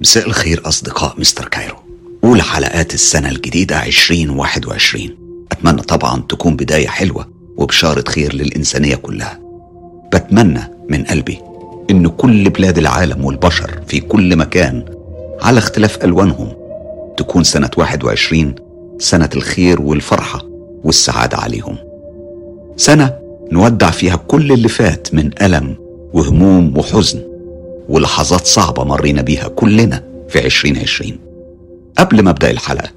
مساء الخير أصدقاء مستر كايرو. أولى حلقات السنة الجديدة 2021 أتمنى طبعا تكون بداية حلوة وبشارة خير للإنسانية كلها. بتمنى من قلبي إن كل بلاد العالم والبشر في كل مكان على اختلاف ألوانهم تكون سنة 21 سنة الخير والفرحة والسعادة عليهم. سنة نودع فيها كل اللي فات من ألم وهموم وحزن. ولحظات صعبة مرينا بيها كلنا في 2020 قبل ما أبدأ الحلقة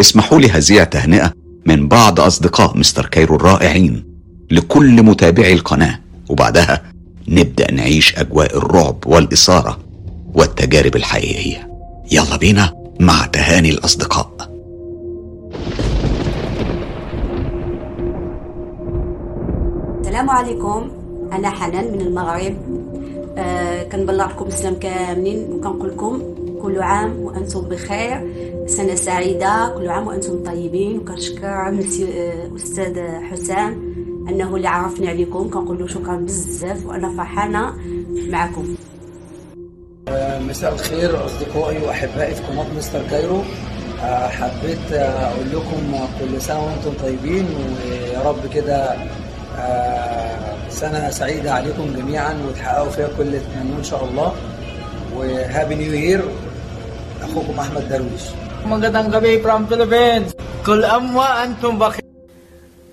اسمحوا لي هذه تهنئة من بعض أصدقاء مستر كايرو الرائعين لكل متابعي القناة وبعدها نبدأ نعيش أجواء الرعب والإثارة والتجارب الحقيقية. يلا بينا مع تهاني الأصدقاء. السلام عليكم. أنا حنان من المغرب. آه كنبلغ لكم السلام كاملين. وكنقول لكم كل عام وأنتم بخير. سنة سعيدة. كل عام وأنتم طيبين. وكنشكر مسيو آه حسام أنه اللي عرفني عليكم. كنقول له شكرا بزاف. وأنا فرحانة معكم. مساء الخير أصدقائي واحبائي في قناه مستر كايرو. آه، حبيت آه، أقول لكم كل سنة وأنتم طيبين. ويا رب كده سنة سعيدة عليكم جميعا وتحققوا فيها كل اللي تتمنوه إن شاء الله. و happy new year أخوكم أحمد درويش. Magandang gabi from Philippines. كل عام وأنتم بخير.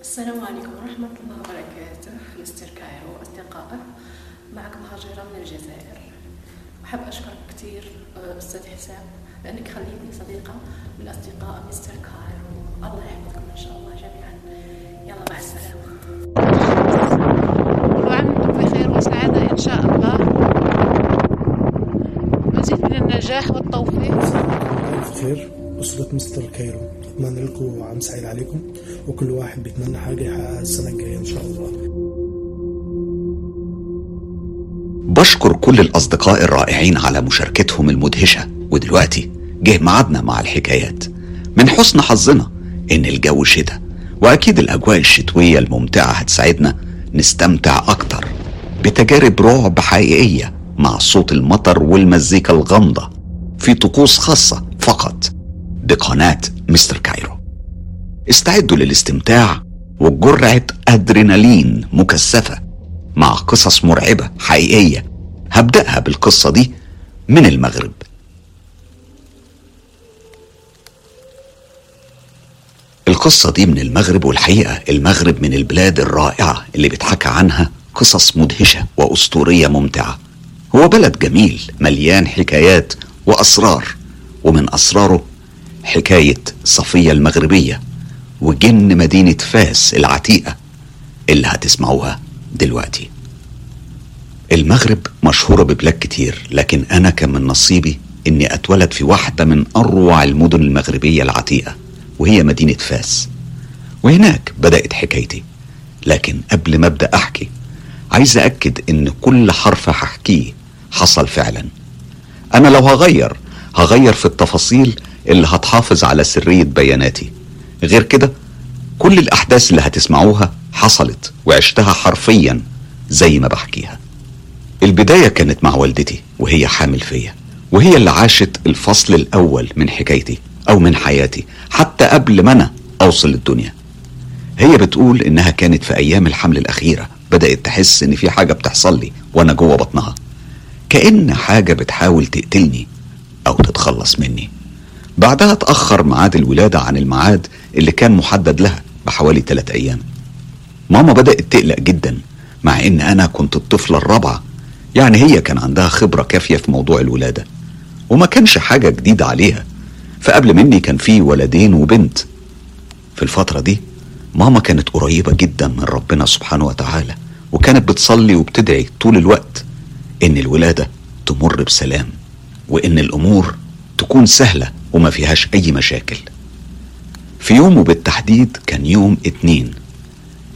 السلام عليكم ورحمة الله وبركاته. مستر كايرو أصدقائه معكم هاجرة من الجزائر. أحب أشكرك كثير آه، أستاذ حسام لأنك خليتني صديقة من أصدقاء مستر كايرو. الله يحفظكم إن شاء الله جميعا. يلا مع السلامة كل عام وأنتم بخير وسعادة إن شاء الله مزيد من النجاح والتوفيق. بخير أسرة مستر كايرو أتمنى لكم عام سعيد عليكم وكل واحد بيتمنى حاجة يحققها السنة الجاية إن شاء الله. بشكر كل الأصدقاء الرائعين على مشاركتهم المدهشة ودلوقتي جه ميعادنا مع الحكايات. من حسن حظنا إن الجو شتاء وأكيد الأجواء الشتوية الممتعة هتساعدنا نستمتع أكتر بتجارب رعب حقيقية مع صوت المطر والمزيكا الغامضة. في طقوس خاصة فقط. بقناة مستر كايرو. استعدوا للاستمتاع وجرعة أدرينالين مكثفة مع قصص مرعبة حقيقية. هبدأها بالقصة دي من المغرب. القصة دي من المغرب والحقيقة المغرب من البلاد الرائعة اللي بيتحكى عنها قصص مدهشة وأسطورية ممتعة. هو بلد جميل مليان حكايات وأسرار ومن أسراره حكاية صفية المغربية وجن مدينة فاس العتيقة اللي هتسمعوها دلوقتي. المغرب مشهورة ببلاد كتير لكن أنا كان من نصيبي إني أتولد في واحدة من أروع المدن المغربية العتيقة وهي مدينة فاس. وهناك بدأت حكايتي لكن قبل ما أبدأ أحكي عايز أكد إن كل حرف هحكيه حصل فعلا. أنا لو هغير هغير في التفاصيل اللي هتحافظ على سرية بياناتي. غير كده كل الأحداث اللي هتسمعوها حصلت وعشتها حرفيا زي ما بحكيها. البداية كانت مع والدتي وهي حامل فيا وهي اللي عاشت الفصل الأول من حكايتي أو من حياتي حتى قبل ما أنا أوصل الدنيا. هي بتقول إنها كانت في أيام الحمل الأخيرة بدأت تحس إن في حاجة بتحصل لي وأنا جوه بطنها. كأن حاجة بتحاول تقتلني أو تتخلص مني. بعدها اتأخر ميعاد الولادة عن الميعاد اللي كان محدد لها بحوالي ثلاث أيام. ماما بدأت تقلق جدا مع إن أنا كنت الطفلة الرابعة. يعني هي كان عندها خبرة كافية في موضوع الولادة وما كانش حاجة جديدة عليها. فقبل مني كان في ولدين وبنت. في الفترة دي ماما كانت قريبة جدا من ربنا سبحانه وتعالى وكانت بتصلي وبتدعي طول الوقت. إن الولادة تمر بسلام وإن الأمور تكون سهلة وما فيهاش أي مشاكل. في يوم وبالتحديد كان يوم اتنين.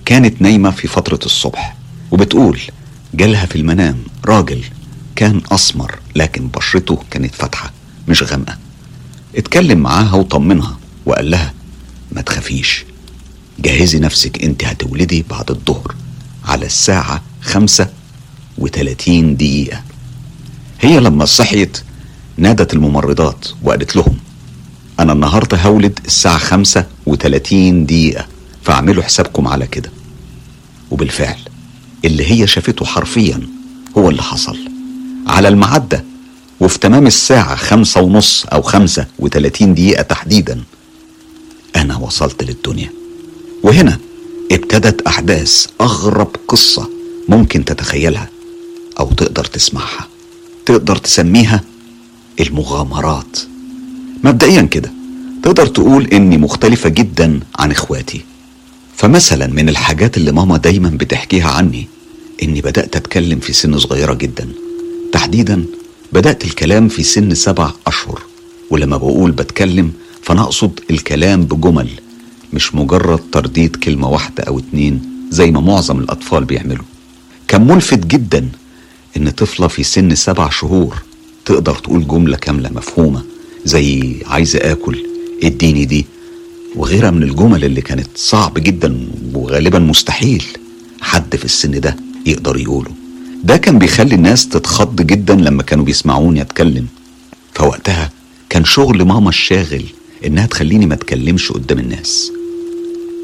كانت نايمة في فترة الصبح وبتقول جالها في المنام راجل كان أسمر لكن بشرته كانت فاتحة مش غامقة. اتكلم معاها وطمنها وقال لها ما تخافيش جهزي نفسك أنت هتولدي بعد الظهر على الساعة خمسة وتلاتين دقيقة. هي لما صحيت نادت الممرضات وقالت لهم أنا النهاردة هولد الساعة خمسة وتلاتين دقيقة فاعملوا حسابكم على كده. وبالفعل اللي هي شافته حرفيا هو اللي حصل. على المعدة وفي تمام الساعة خمسة ونص أو خمسة وتلاتين دقيقة تحديدا أنا وصلت للدنيا. وهنا ابتدت أحداث أغرب قصة ممكن تتخيلها. أو تقدر تسمعها. تقدر تسميها المغامرات. مبدئيا كده تقدر تقول إني مختلفة جدا عن إخواتي. فمثلا من الحاجات اللي ماما دايما بتحكيها عني إني بدأت أتكلم في سن صغيرة جدا. تحديدا بدأت الكلام في سن سبع أشهر. ولما بقول بتكلم فأنا أقصد الكلام بجمل مش مجرد ترديد كلمة واحدة أو اتنين زي ما معظم الأطفال بيعملوا. كان ملفت جدا إن طفلة في سن سبع شهور تقدر تقول جملة كاملة مفهومة زي عايزة آكل إديني دي وغيرها من الجمل اللي كانت صعب جدا وغالبا مستحيل حد في السن ده يقدر يقوله. ده كان بيخلي الناس تتخض جدا لما كانوا بيسمعوني أتكلم. فوقتها كان شغل ماما الشاغل إنها تخليني ما أتكلمش قدام الناس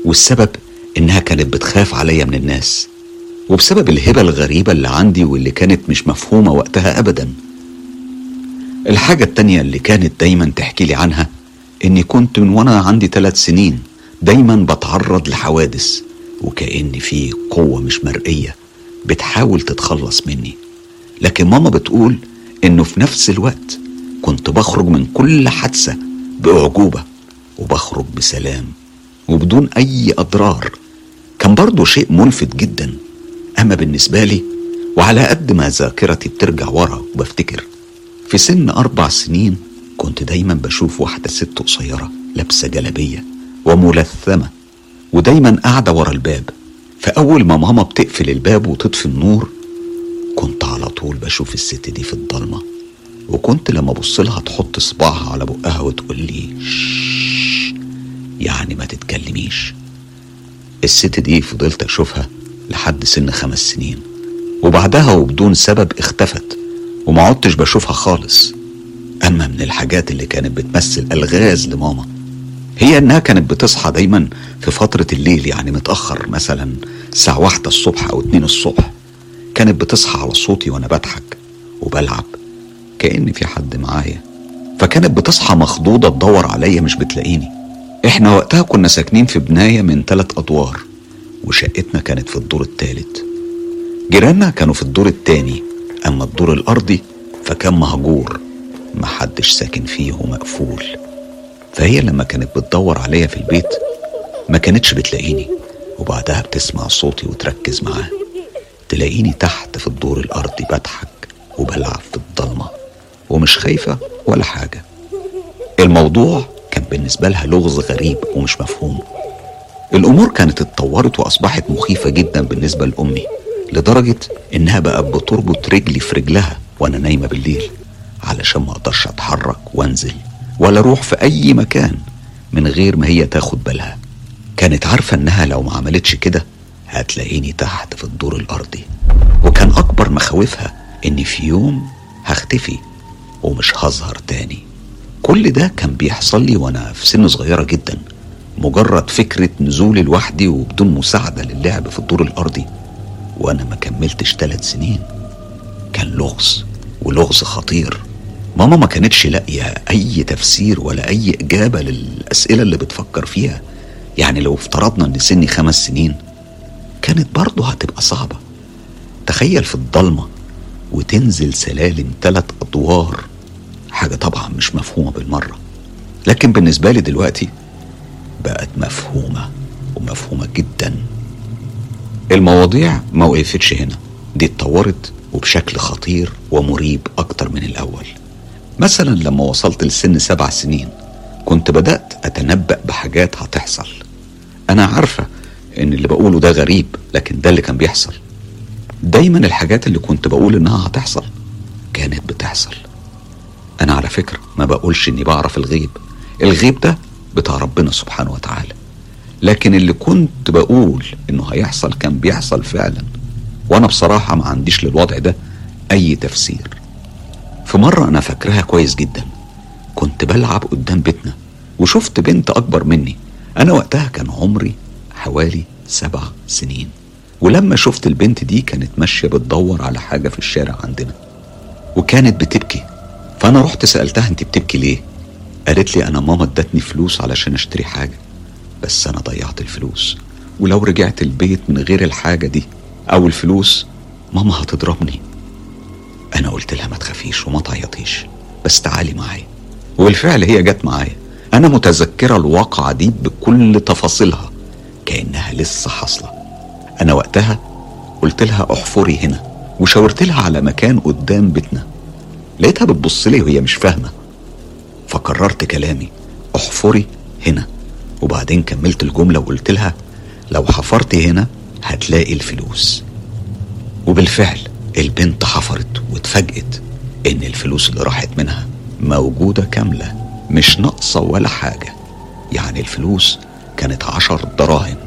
والسبب إنها كانت بتخاف عليا من الناس. وبسبب الهبة الغريبة اللي عندي واللي كانت مش مفهومة وقتها ابدا. الحاجة التانية اللي كانت دايما تحكي لي عنها إني كنت من وأنا عندي ثلاث سنين دايما بتعرض لحوادث وكأن في قوة مش مرئية بتحاول تتخلص مني. لكن ماما بتقول إنه في نفس الوقت كنت بخرج من كل حادثة بأعجوبة وبخرج بسلام وبدون أي أضرار. كان برضو شيء ملفت جدا. أما بالنسبة لي وعلى قد ما ذاكرتي بترجع ورا وبفتكر في سن أربع سنين كنت دايما بشوف واحدة ست قصيرة لابسة جلابية وملثمة ودايما قاعدة ورا الباب. فأول ما ماما بتقفل الباب وتطفي النور كنت على طول بشوف الست دي في الضلمة وكنت لما أبص لها تحط صباعها على بقها وتقول لي يعني ما تتكلميش. الست دي فضلت أشوفها لحد سن خمس سنين. وبعدها وبدون سبب اختفت وما عدتش بشوفها خالص. أما من الحاجات اللي كانت بتمثل الغاز لماما هي إنها كانت بتصحى دايما في فترة الليل يعني متأخر مثلا الساعة واحدة الصبح أو اتنين الصبح. كانت بتصحى على صوتي وأنا بضحك وبلعب كأن في حد معايا. فكانت بتصحى مخضوضة تدور عليا مش بتلاقيني. إحنا وقتها كنا ساكنين في بناية من ثلاث أدوار. وشقتنا كانت في الدور الثالث جيراننا كانوا في الدور الثاني أما الدور الأرضي فكان مهجور محدش ساكن فيه ومقفول. فهي لما كانت بتدور عليا في البيت ما كانتش بتلاقيني وبعدها بتسمع صوتي وتركز معاه تلاقيني تحت في الدور الأرضي بضحك وبلعب في الضلمة ومش خايفة ولا حاجة. الموضوع كان بالنسبة لها لغز غريب ومش مفهوم. الأمور كانت اتطورت وأصبحت مخيفة جدا بالنسبة لأمي لدرجة إنها بقت بتربط رجلي في رجلها وأنا نايمة بالليل علشان ما أقدرش أتحرك وأنزل ولا أروح في أي مكان من غير ما هي تاخد بالها. كانت عارفة إنها لو ما عملتش كده هتلاقيني تحت في الدور الأرضي وكان أكبر مخاوفها إن في يوم هختفي ومش هظهر تاني. كل ده كان بيحصل لي وأنا في سن صغيرة جدا. مجرد فكرة نزولي لوحدي وبدون مساعدة للعب في الدور الأرضي. وأنا ما كملتش ثلاث سنين. كان لغز ولغز خطير. ماما ما كانتش لاقية أي تفسير ولا أي إجابة للأسئلة اللي بتفكر فيها. يعني لو افترضنا إن سني خمس سنين كانت برضه هتبقى صعبة. تخيل في الضلمة وتنزل سلالم ثلاث أدوار. حاجة طبعا مش مفهومة بالمرة. لكن بالنسبة لي دلوقتي بقت مفهومة ومفهومة جدا. المواضيع ما وقفتش هنا. دي اتطورت وبشكل خطير ومريب أكتر من الأول. مثلا لما وصلت لسن سبع سنين كنت بدأت أتنبأ بحاجات هتحصل. أنا عارفة إن اللي بقوله ده غريب لكن ده اللي كان بيحصل. دايما الحاجات اللي كنت بقول إنها هتحصل كانت بتحصل. أنا على فكرة ما بقولش إني بعرف الغيب. الغيب ده بتاع ربنا سبحانه وتعالى. لكن اللي كنت بقول إنه هيحصل كان بيحصل فعلا. وأنا بصراحة ما عنديش للوضع ده أي تفسير. في مرة أنا فاكرها كويس جدا. كنت بلعب قدام بيتنا وشفت بنت أكبر مني. أنا وقتها كان عمري حوالي سبع سنين. ولما شفت البنت دي كانت ماشية بتدور على حاجة في الشارع عندنا. وكانت بتبكي. فأنا رحت سألتها أنت بتبكي ليه؟ قالت لي أنا ماما ادتني فلوس علشان أشتري حاجة بس أنا ضيعت الفلوس. ولو رجعت البيت من غير الحاجة دي أو الفلوس ماما هتضربني. أنا قلت لها ما تخافيش وما تعيطيش بس تعالي معايا. وبالفعل هي جت معايا. أنا متذكرة الواقعة دي بكل تفاصيلها كأنها لسه حاصلة. أنا وقتها قلت لها احفري هنا وشاورت لها على مكان قدام بيتنا. لقيتها بتبص لي وهي مش فاهمة. فكررت كلامي. احفري هنا. وبعدين كملت الجملة وقلت لها لو حفرتي هنا هتلاقي الفلوس. وبالفعل البنت حفرت واتفاجئت إن الفلوس اللي راحت منها موجودة كاملة مش ناقصة ولا حاجة. يعني الفلوس كانت عشر دراهم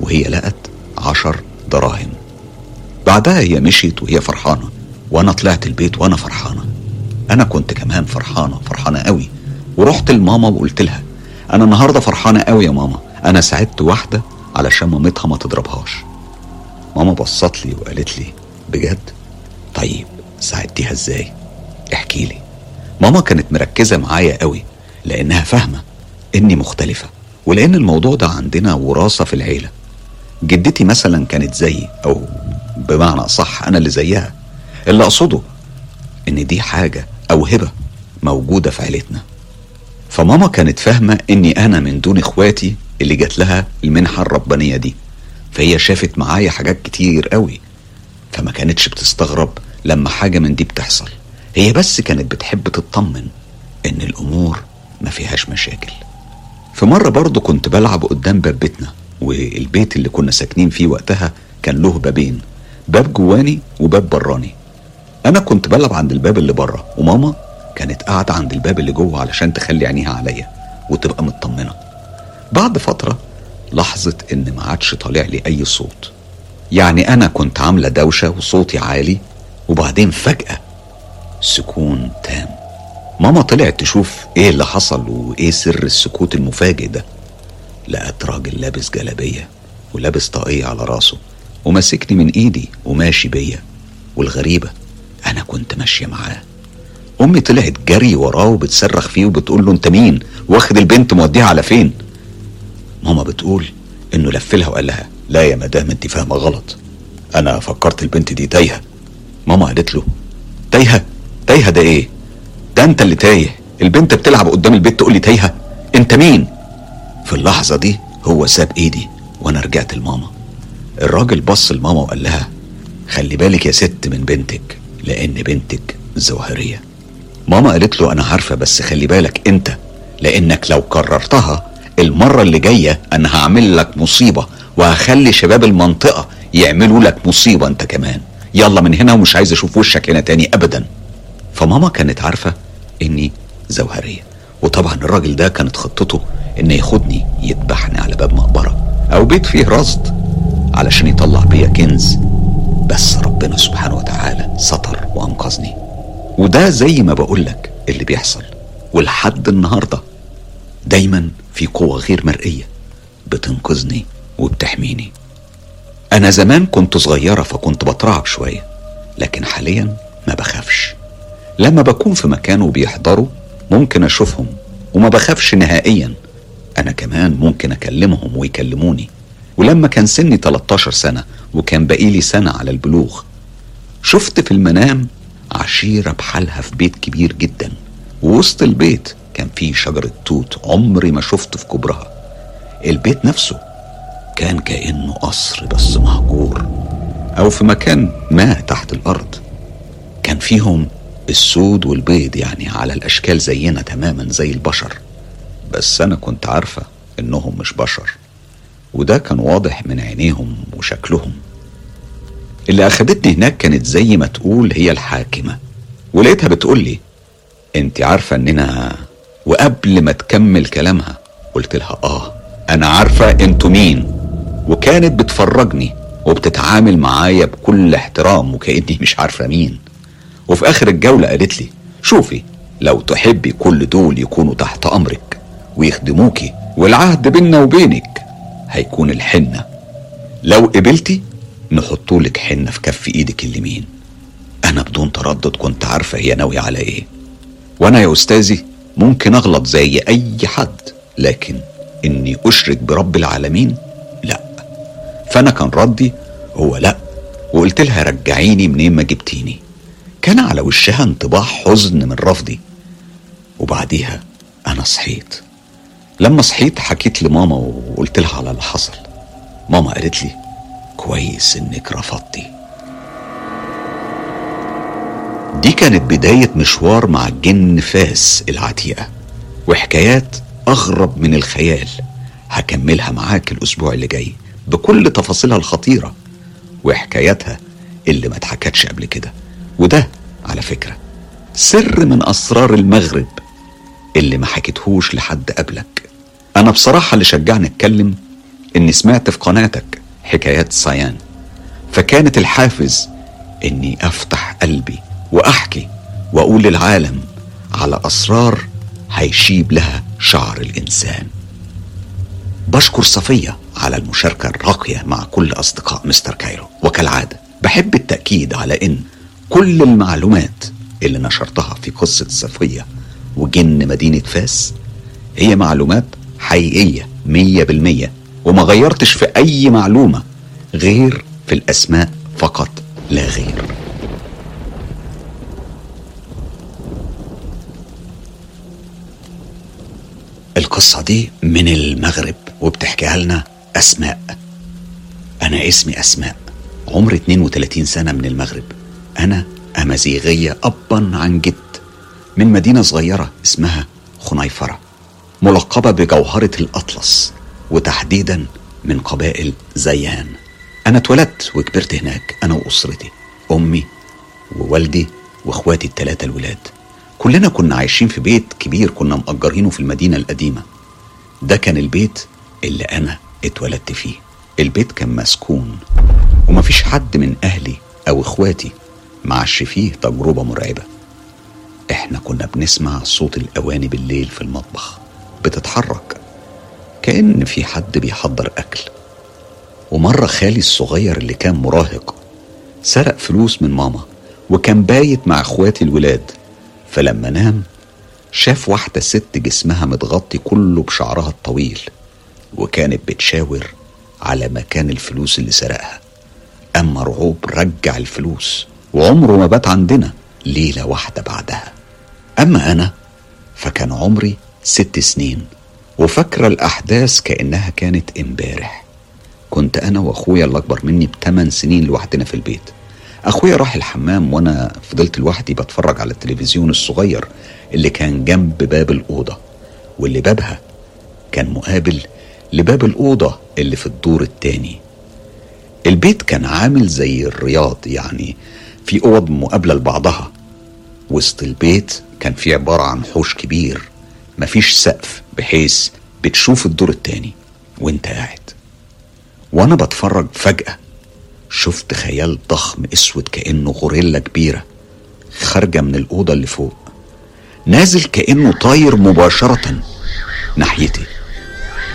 وهي لقت عشر دراهم. بعدها هي مشيت وهي فرحانة وأنا طلعت البيت وأنا فرحانة. أنا كنت كمان فرحانة فرحانة قوي. ورحت لماما وقلت لها أنا النهاردة فرحانة قوي يا ماما أنا ساعدت واحدة علشان مامتها ما تضربهاش. ماما بصت لي وقالت لي بجد؟ طيب ساعدتيها إزاي؟ احكي لي. ماما كانت مركزة معايا قوي لأنها فاهمة إني مختلفة ولأن الموضوع ده عندنا وراثة في العيلة. جدتي مثلا كانت زيي أو بمعنى أصح أنا اللي زيها اللي أقصده إن دي حاجة أو هبة موجودة في عيلتنا. فماما كانت فاهمة إني أنا من دون إخواتي اللي جات لها المنحة الربانية دي فهي شافت معايا حاجات كتير قوي. فما كانتش بتستغرب لما حاجة من دي بتحصل. هي بس كانت بتحب تطمن إن الأمور ما فيهاش مشاكل. في مرة برضه كنت بلعب قدام باب بيتنا والبيت اللي كنا ساكنين فيه وقتها كان له بابين باب جواني وباب براني. أنا كنت بلعب عند الباب اللي بره وماما كانت قاعدة عند الباب اللي جوه علشان تخلي عينيها عليا وتبقى مطمنة. بعد فترة لاحظت إن ما عادش طالع لي أي صوت. يعني أنا كنت عاملة دوشة وصوتي عالي وبعدين فجأة سكون تام. ماما طلعت تشوف إيه اللي حصل وإيه سر السكوت المفاجئ ده. لقت راجل لابس جلابية ولابس طاقية على راسه وماسكني من إيدي وماشي بيا. والغريبة أنا كنت ماشية معاه. أمي طلعت جري وراه وبتصرخ فيه وبتقول له أنت مين؟ واخد البنت موديها على فين؟ ماما بتقول إنه لفلها وقال لها لا يا مدام أنت فاهمة غلط. أنا فكرت البنت دي تايهة. ماما قالت له تايهة؟ تايهة ده إيه؟ ده أنت اللي تايه. البنت بتلعب قدام البيت تقول لي تايهة. أنت مين؟ في اللحظة دي هو ساب إيدي وأنا رجعت لماما. الراجل بص لماما وقال لها خلي بالك يا ست من بنتك لأن بنتك زوهريه ماما قالت له أنا عارفة بس خلي بالك أنت لأنك لو كررتها المرة اللي جاية أنا هعمل لك مصيبة وهخلي شباب المنطقة يعملوا لك مصيبة أنت كمان. يلا من هنا ومش عايز أشوف وشك هنا تاني ابدا. فماما كانت عارفة إني زوهرية وطبعا الراجل ده كانت خطته ان ياخدني يذبحني على باب مقبرة أو بيت فيه رصد علشان يطلع بيا كنز. بس ربنا سبحانه وتعالى ستر وأنقذني. وده زي ما بقولك اللي بيحصل. ولحد النهارده دايما في قوة غير مرئية بتنقذني وبتحميني. أنا زمان كنت صغيرة فكنت بترعب شوية لكن حاليا ما بخافش. لما بكون في مكان وبيحضروا ممكن أشوفهم وما بخافش نهائيا أنا كمان ممكن أكلمهم ويكلموني. ولما كان سني 13 سنة وكان بقيلي سنة على البلوغ شفت في المنام عشيرة بحالها في بيت كبير جدا. ووسط البيت كان فيه شجرة توت عمري ما شفت في كبرها البيت نفسه كان كأنه قصر بس مهجور أو في مكان ما تحت الأرض. كان فيهم السود والبيض يعني على الأشكال زينا تماما زي البشر بس أنا كنت عارفة إنهم مش بشر. وده كان واضح من عينيهم وشكلهم. اللي أخدتني هناك كانت زي ما تقول هي الحاكمة. ولقيتها بتقول لي انت عارفة إننا وقبل ما تكمل كلامها قلت لها آه أنا عارفة أنتوا مين. وكانت بتفرجني وبتتعامل معايا بكل احترام وكأني مش عارفة مين. وفي آخر الجولة قالت لي شوفي لو تحبي كل دول يكونوا تحت أمرك ويخدموكي والعهد بيننا وبينك هيكون الحنة. لو قبلتي نحطولك حنة في كف إيدك اليمين. أنا بدون تردد كنت عارفة هي ناوية على إيه. وأنا يا أستاذي ممكن أغلط زي أي حد لكن إني أشرك برب العالمين لا. فأنا كان ردي هو لا وقلت لها رجعيني منين ما جبتيني. كان على وشها انطباع حزن من رفضي. وبعديها أنا صحيت. لما صحيت حكيت لماما وقلت لها على اللي حصل. ماما قالت لي كويس إنك رفضتي. دي كانت بداية مشوار مع الجن فاس العتيقة وحكايات أغرب من الخيال. هكملها معاك الأسبوع اللي جاي بكل تفاصيلها الخطيرة وحكاياتها اللي ما اتحكتش قبل كده. وده على فكرة سر من أسرار المغرب اللي ما حكيتهوش لحد قبلك. أنا بصراحة اللي شجعني أتكلم إني سمعت في قناتك حكايات صيان. فكانت الحافز إني أفتح قلبي وأحكي وأقول للعالم على أسرار هيشيب لها شعر الإنسان. بشكر صفية على المشاركة الراقية مع كل أصدقاء مستر كايرو. وكالعادة بحب التأكيد على إن كل المعلومات اللي نشرتها في قصة صفية وجن مدينة فاس هي معلومات حقيقية مية بالمية. وما غيرتش في أي معلومة غير في الأسماء فقط لا غير. القصة دي من المغرب وبتحكيها لنا أسماء. أنا اسمي أسماء. عمري 32 سنة من المغرب. أنا أمازيغية أبا عن جد. من مدينة صغيرة اسمها خنيفرة ملقبة بجوهرة الأطلس. وتحديدا من قبائل زيان. أنا اتولدت وكبرت هناك أنا وأسرتي أمي ووالدي وإخواتي التلاتة الولاد. كلنا كنا عايشين في بيت كبير كنا مأجرينه في المدينة القديمة. ده كان البيت اللي أنا اتولدت فيه. البيت كان مسكون. ومفيش حد من أهلي أو إخواتي معش فيه تجربة مرعبة. إحنا كنا بنسمع صوت الأواني بالليل في المطبخ. بتتحرك. كأن في حد بيحضر أكل. ومرة خالي الصغير اللي كان مراهق سرق فلوس من ماما وكان بايت مع أخواتي الولاد. فلما نام شاف واحدة ست جسمها متغطي كله بشعرها الطويل وكانت بتشاور على مكان الفلوس اللي سرقها. أما رعوب رجع الفلوس وعمره ما بات عندنا ليلة واحدة بعدها. أما أنا فكان عمري ست سنين. وفاكرة الأحداث كأنها كانت امبارح. كنت أنا وأخويا اللي أكبر مني بثمان سنين لوحدنا في البيت. أخويا راح الحمام وأنا فضلت لوحدي بتفرج على التلفزيون الصغير اللي كان جنب باب الأوضة واللي بابها كان مقابل لباب الأوضة اللي في الدور التاني. البيت كان عامل زي الرياض يعني في أوض مقابلة لبعضها. وسط البيت كان في عبارة عن حوش كبير. مفيش سقف بحيث بتشوف الدور التاني وانت قاعد. وأنا بتفرج فجأة شفت خيال ضخم اسود كأنه غوريلا كبيرة خارجة من الأوضة اللي فوق. نازل كأنه طاير مباشرة ناحيتي.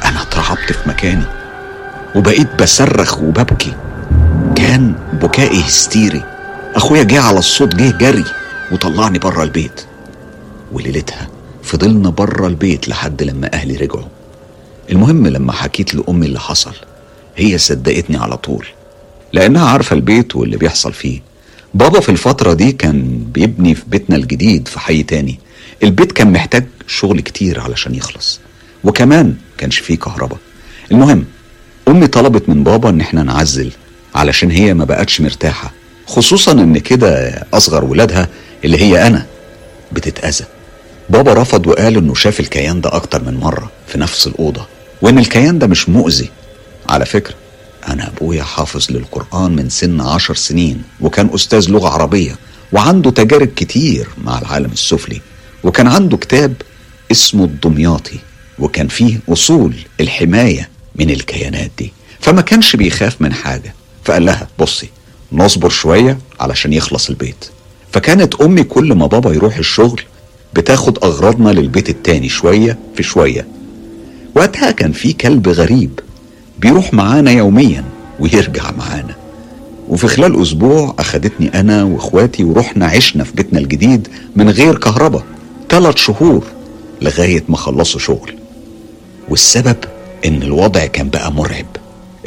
أنا اترعبت في مكاني وبقيت بصرخ وببكي. كان بكائي هستيري. أخويا جه على الصوت جه جري وطلعني بره البيت. وليلتها فضلنا بره البيت لحد لما أهلي رجعوا. المهم لما حكيت لأمي اللي حصل هي صدقتني على طول لأنها عارفة البيت واللي بيحصل فيه. بابا في الفترة دي كان بيبني في بيتنا الجديد في حي تاني. البيت كان محتاج شغل كتير علشان يخلص وكمان كانش فيه كهرباء. المهم أمي طلبت من بابا إن إحنا نعزل علشان هي ما بقتش مرتاحة خصوصا إن كده أصغر ولادها اللي هي أنا بتتأذى. بابا رفض وقال إنه شاف الكيان ده أكتر من مرة في نفس الأوضة وإن الكيان ده مش مؤذي. على فكرة أنا أبويا حافظ للقرآن من سن عشر سنين وكان أستاذ لغة عربية وعنده تجارب كتير مع العالم السفلي وكان عنده كتاب اسمه الدمياطي وكان فيه أصول الحماية من الكيانات دي. فما كانش بيخاف من حاجة فقال لها بصي نصبر شوية علشان يخلص البيت. فكانت أمي كل ما بابا يروح الشغل بتاخد أغراضنا للبيت التاني شوية في شوية. وقتها كان في كلب غريب بيروح معانا يوميا ويرجع معانا. وفي خلال أسبوع أخدتني أنا وإخواتي ورحنا عشنا في بيتنا الجديد من غير كهرباء ثلاث شهور لغاية ما خلصوا شغل. والسبب إن الوضع كان بقى مرعب.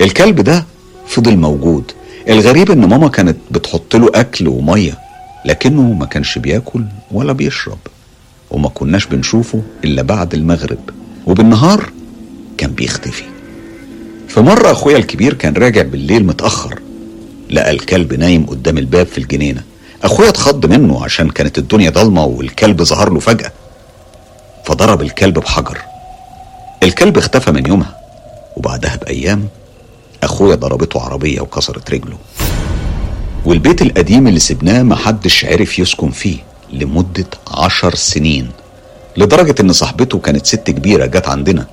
الكلب ده فضل موجود. الغريب إن ماما كانت بتحط له أكل ومية لكنه ما كانش بياكل ولا بيشرب. وما كناش بنشوفه إلا بعد المغرب وبالنهار كان بيختفي. في مرة أخويا الكبير كان راجع بالليل متأخر لقى الكلب نايم قدام الباب في الجنينة. أخويا اتخض منه عشان كانت الدنيا ضلمة والكلب ظهر له فجأة فضرب الكلب بحجر. الكلب اختفى من يومها وبعدها بأيام أخويا ضربته عربية وكسرت رجله. والبيت القديم اللي سبناه محدش عرف يسكن فيه. لمدة عشر سنين لدرجة إن صاحبته كانت ست كبيرة جت عندنا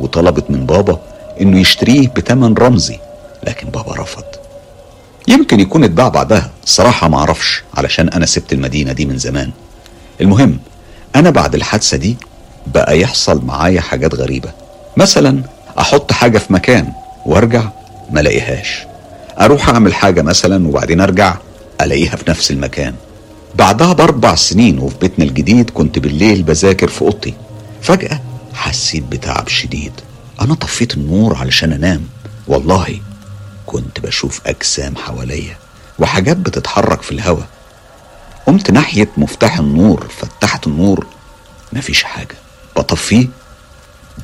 وطلبت من بابا إنه يشتريه بتمن رمزي لكن بابا رفض. يمكن يكون اتباع بعدها الصراحة معرفش علشان أنا سبت المدينة دي من زمان. المهم أنا بعد الحادثة دي بقى يحصل معايا حاجات غريبة. مثلا أحط حاجة في مكان وأرجع ما ألاقيهاش. أروح أعمل حاجة مثلا وبعدين أرجع ألاقيها في نفس المكان. بعدها بأربع سنين وفي بيتنا الجديد كنت بالليل بذاكر في أوضتي. فجأة حسيت بتعب شديد. أنا طفيت النور علشان أنام. والله كنت بشوف أجسام حواليا وحاجات بتتحرك في الهواء قمت ناحية مفتاح النور فتحت النور. مفيش حاجة. بطفيه.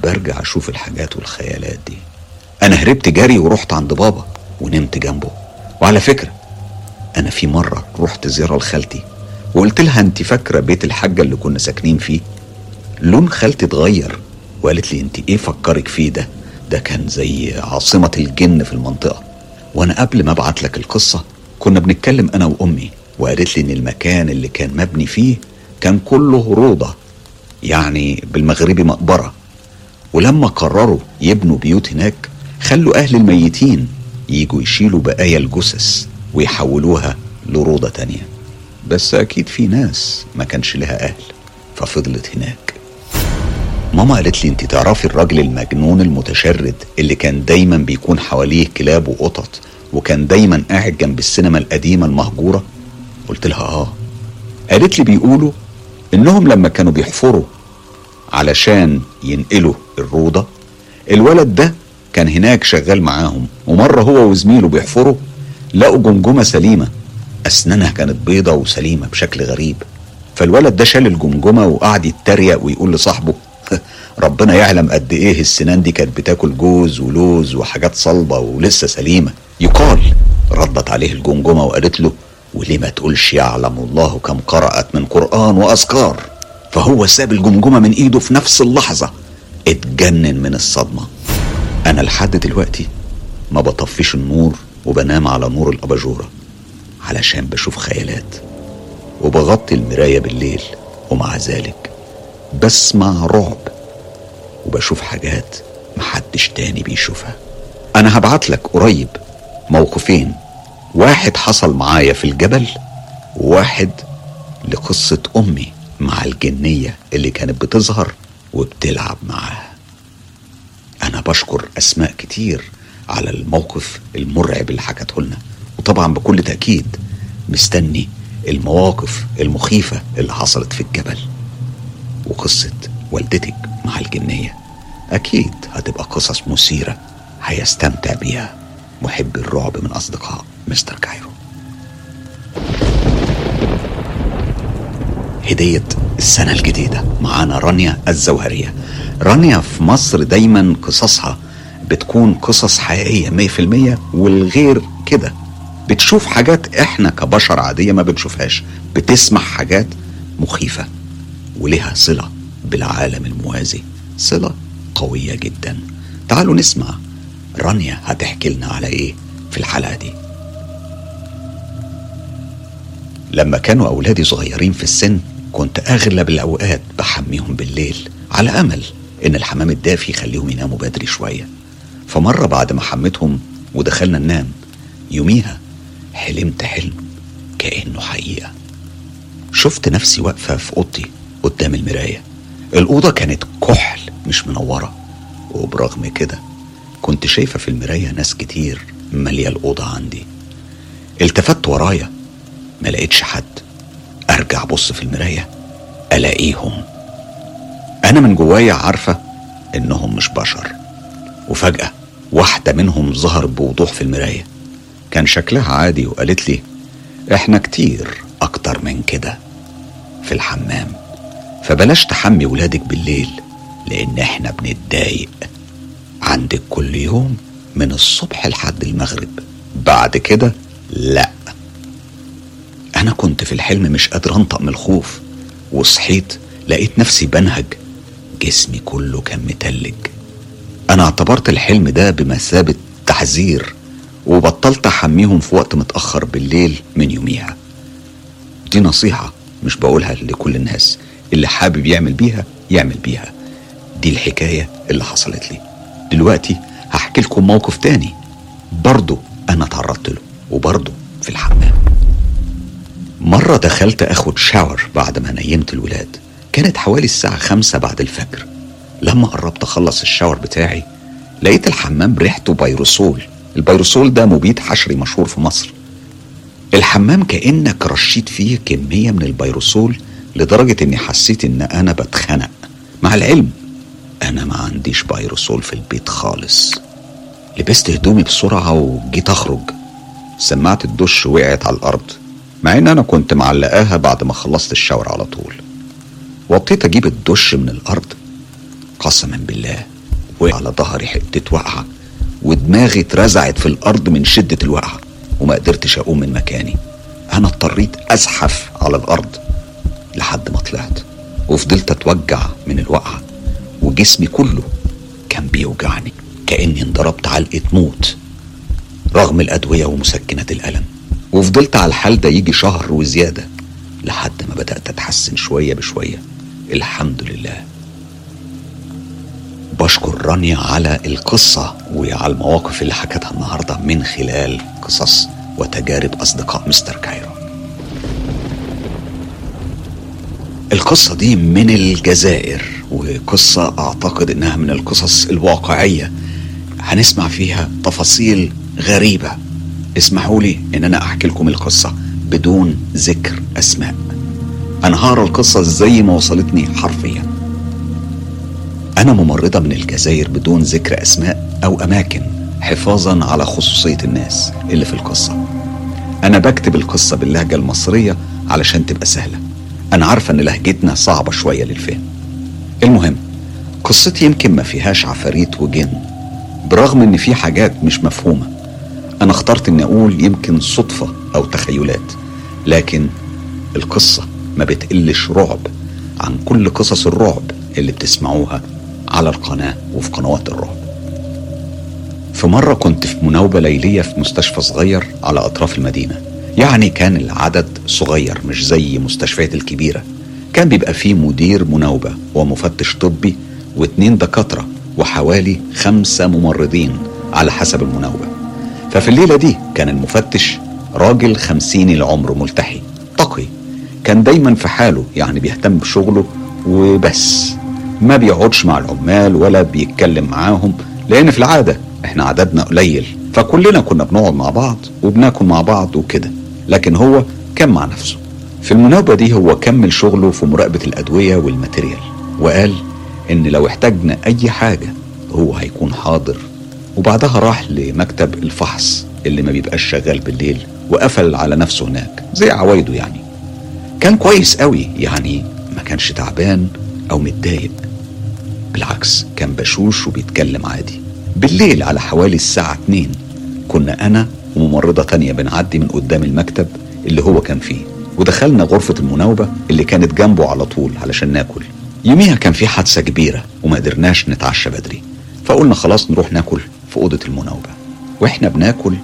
برجع أشوف الحاجات والخيالات دي. أنا هربت جري ورحت عند بابا ونمت جنبه. وعلى فكرة أنا في مرة رحت زيارة لخالتي. وقلت لها أنت فاكرة بيت الحاجة اللي كنا ساكنين فيه؟ لون خالتي اتغير. وقالت لي أنت إيه فكرك فيه ده؟ ده كان زي عاصمة الجن في المنطقة. وأنا قبل ما أبعت لك القصة كنا بنتكلم أنا وأمي. وقالت لي إن المكان اللي كان مبني فيه كان كله روضة يعني بالمغربي مقبرة. ولما قرروا يبنوا بيوت هناك خلوا أهل الميتين يجوا يشيلوا بقايا الجثث ويحولوها لروضة تانية. بس أكيد في ناس ما كانش لها أهل ففضلت هناك. ماما قالت لي أنت تعرفي الراجل المجنون المتشرد اللي كان دايما بيكون حواليه كلاب وقطط وكان دايما قاعد جنب السينما القديمة المهجورة؟ قلت لها آه. قالت لي بيقولوا إنهم لما كانوا بيحفروا علشان ينقلوا الروضة الولد ده كان هناك شغال معاهم ومرة هو وزميله بيحفروا لقوا جمجمة سليمة أسنانها كانت بيضة وسليمة بشكل غريب. فالولد ده شال الجمجمة وقعد يتريق ويقول لصاحبه ربنا يعلم قد إيه السنان دي كانت بتاكل جوز ولوز وحاجات صلبة ولسه سليمة. يقال ردت عليه الجمجمة وقالت له وليه ما تقولش يعلم الله كم قرأت من قرآن وأذكار؟ فهو ساب الجمجمة من إيده في نفس اللحظة. اتجنن من الصدمة. أنا لحد دلوقتي ما بطفيش النور وبنام على نور الأباجورة. علشان بشوف خيالات. وبغطي المراية بالليل ومع ذلك بسمع رعب وبشوف حاجات محدش تاني بيشوفها. أنا هبعت لك قريب موقفين. واحد حصل معايا في الجبل وواحد لقصة أمي مع الجنية اللي كانت بتظهر وبتلعب معاها. أنا بشكر أسماء كتير على الموقف المرعب اللي حكته لنا. وطبعا بكل تأكيد مستني المواقف المخيفة اللي حصلت في الجبل وقصة والدتك مع الجنية. أكيد هتبقى قصص مثيرة هيستمتع بيها محب الرعب من أصدقاء مستر كايرو. هدية السنة الجديدة. معانا رانيا الزوهرية. رانيا في مصر دايما قصصها بتكون قصص حقيقية مية في المية والغير كده. بتشوف حاجات إحنا كبشر عادية ما بنشوفهاش. بتسمع حاجات مخيفة ولها صلة بالعالم الموازي. صلة قوية جدا. تعالوا نسمع. رانيا هتحكي لنا على إيه في الحلقة دي. لما كانوا أولادي صغيرين في السن كنت أغلب الأوقات بحميهم بالليل على أمل إن الحمام الدافي يخليهم يناموا بدري شوية. فمرة بعد ما حميتهم ودخلنا ننام يوميها حلمت حلم كأنه حقيقة. شفت نفسي واقفة في أوضتي قدام المراية. الأوضة كانت كحل مش منورة. وبرغم كده كنت شايفة في المراية ناس كتير مالية الأوضة عندي. التفت ورايا ما لقيتش حد. أرجع أبص في المراية ألاقيهم. أنا من جوايا عارفة إنهم مش بشر. وفجأة واحدة منهم ظهرت بوضوح في المراية. كان شكلها عادي وقالت لي إحنا كتير أكتر من كده في الحمام. فبلاش تحمي ولادك بالليل لأن إحنا بنتضايق عندك كل يوم من الصبح لحد المغرب. بعد كده لأ. أنا كنت في الحلم مش قادر أنطق من الخوف وصحيت لقيت نفسي بنهج جسمي كله كان متلج. أنا اعتبرت الحلم ده بمثابة تحذير وبطلت أحميهم في وقت متأخر بالليل من يوميها. دي نصيحة مش بقولها لكل الناس. اللي حابب يعمل بيها يعمل بيها. دي الحكاية اللي حصلت لي. دلوقتي هحكي لكم موقف تاني. برضه أنا تعرضت له وبرضه في الحمام. مرة دخلت أخد شاور بعد ما نيمت الولاد. كانت حوالي الساعة خمسة بعد الفجر. لما قربت أخلص الشاور بتاعي لقيت الحمام ريحته بيروسول البيروسول ده مبيد حشري مشهور في مصر. الحمام كأنك رشيت فيه كمية من البيروسول لدرجة إني حسيت إن أنا بتخنق. مع العلم أنا ما عنديش بيروسول في البيت خالص. لبست هدومي بسرعة وجيت أخرج. سماعة الدش وقعت على الأرض مع إن أنا كنت معلقاها بعد ما خلصت الشاور على طول. وطيت أجيب الدش من الأرض. قسما بالله وقع على ظهري حتة وقعة. ودماغي اترزعت في الأرض من شدة الوقعة وما قدرتش أقوم من مكاني. أنا اضطريت أزحف على الأرض لحد ما طلعت وفضلت أتوجع من الوقعة وجسمي كله كان بيوجعني كأني انضربت علقة موت رغم الأدوية ومسكنات الألم. وفضلت على الحال ده يجي شهر وزيادة لحد ما بدأت أتحسن شوية بشوية. الحمد لله. بشكر رانيا على القصة وعلى المواقف اللي حكتها النهاردة من خلال قصص وتجارب أصدقاء مستر كايرو. القصة دي من الجزائر وقصة أعتقد إنها من القصص الواقعية. هنسمع فيها تفاصيل غريبة. اسمحوا لي إن أنا أحكي لكم القصة بدون ذكر أسماء. أنا هقرا القصة زي ما وصلتني حرفيا. أنا ممرضة من الجزائر بدون ذكر أسماء أو أماكن حفاظا على خصوصية الناس اللي في القصة. أنا بكتب القصة باللهجة المصرية علشان تبقى سهلة. أنا عارفة إن لهجتنا صعبة شوية للفهم. المهم قصتي يمكن ما فيهاش عفاريت وجن برغم إن في حاجات مش مفهومة. أنا اخترت إني أقول يمكن صدفة أو تخيلات لكن القصة ما بتقلش رعب عن كل قصص الرعب اللي بتسمعوها على القناة وفي قنوات الرعب في مرة كنت في مناوبة ليلية في مستشفى صغير على أطراف المدينة. يعني كان العدد صغير مش زي مستشفيات الكبيرة. كان بيبقى فيه مدير مناوبة ومفتش طبي واتنين دكاترة وحوالي خمسة ممرضين على حسب المناوبة. ففي الليلة دي كان المفتش راجل خمسين العمر ملتحي تقي. كان دايما في حاله يعني بيهتم بشغله وبس. ما بيقعدش مع العمال ولا بيتكلم معاهم لأن في العادة إحنا عددنا قليل فكلنا كنا بنقعد مع بعض وبناكل مع بعض وكده لكن هو كان مع نفسه. في المناوبة دي هو كمل شغله في مراقبة الأدوية والماتيريال وقال إن لو احتاجنا أي حاجة هو هيكون حاضر. وبعدها راح لمكتب الفحص اللي ما بيبقاش شغال بالليل وقفل على نفسه هناك زي عوايده يعني. كان كويس قوي يعني ما كانش تعبان أو متضايق. بالعكس كان بشوش وبيتكلم عادي. بالليل على حوالي الساعة 2 كنا أنا وممرضة تانية بنعدي من قدام المكتب اللي هو كان فيه ودخلنا غرفة المناوبة اللي كانت جنبه على طول علشان ناكل. يوميها كان في حادثة كبيرة وما قدرناش نتعشى بدري فقلنا خلاص نروح ناكل في أوضة المناوبة. وإحنا بناكل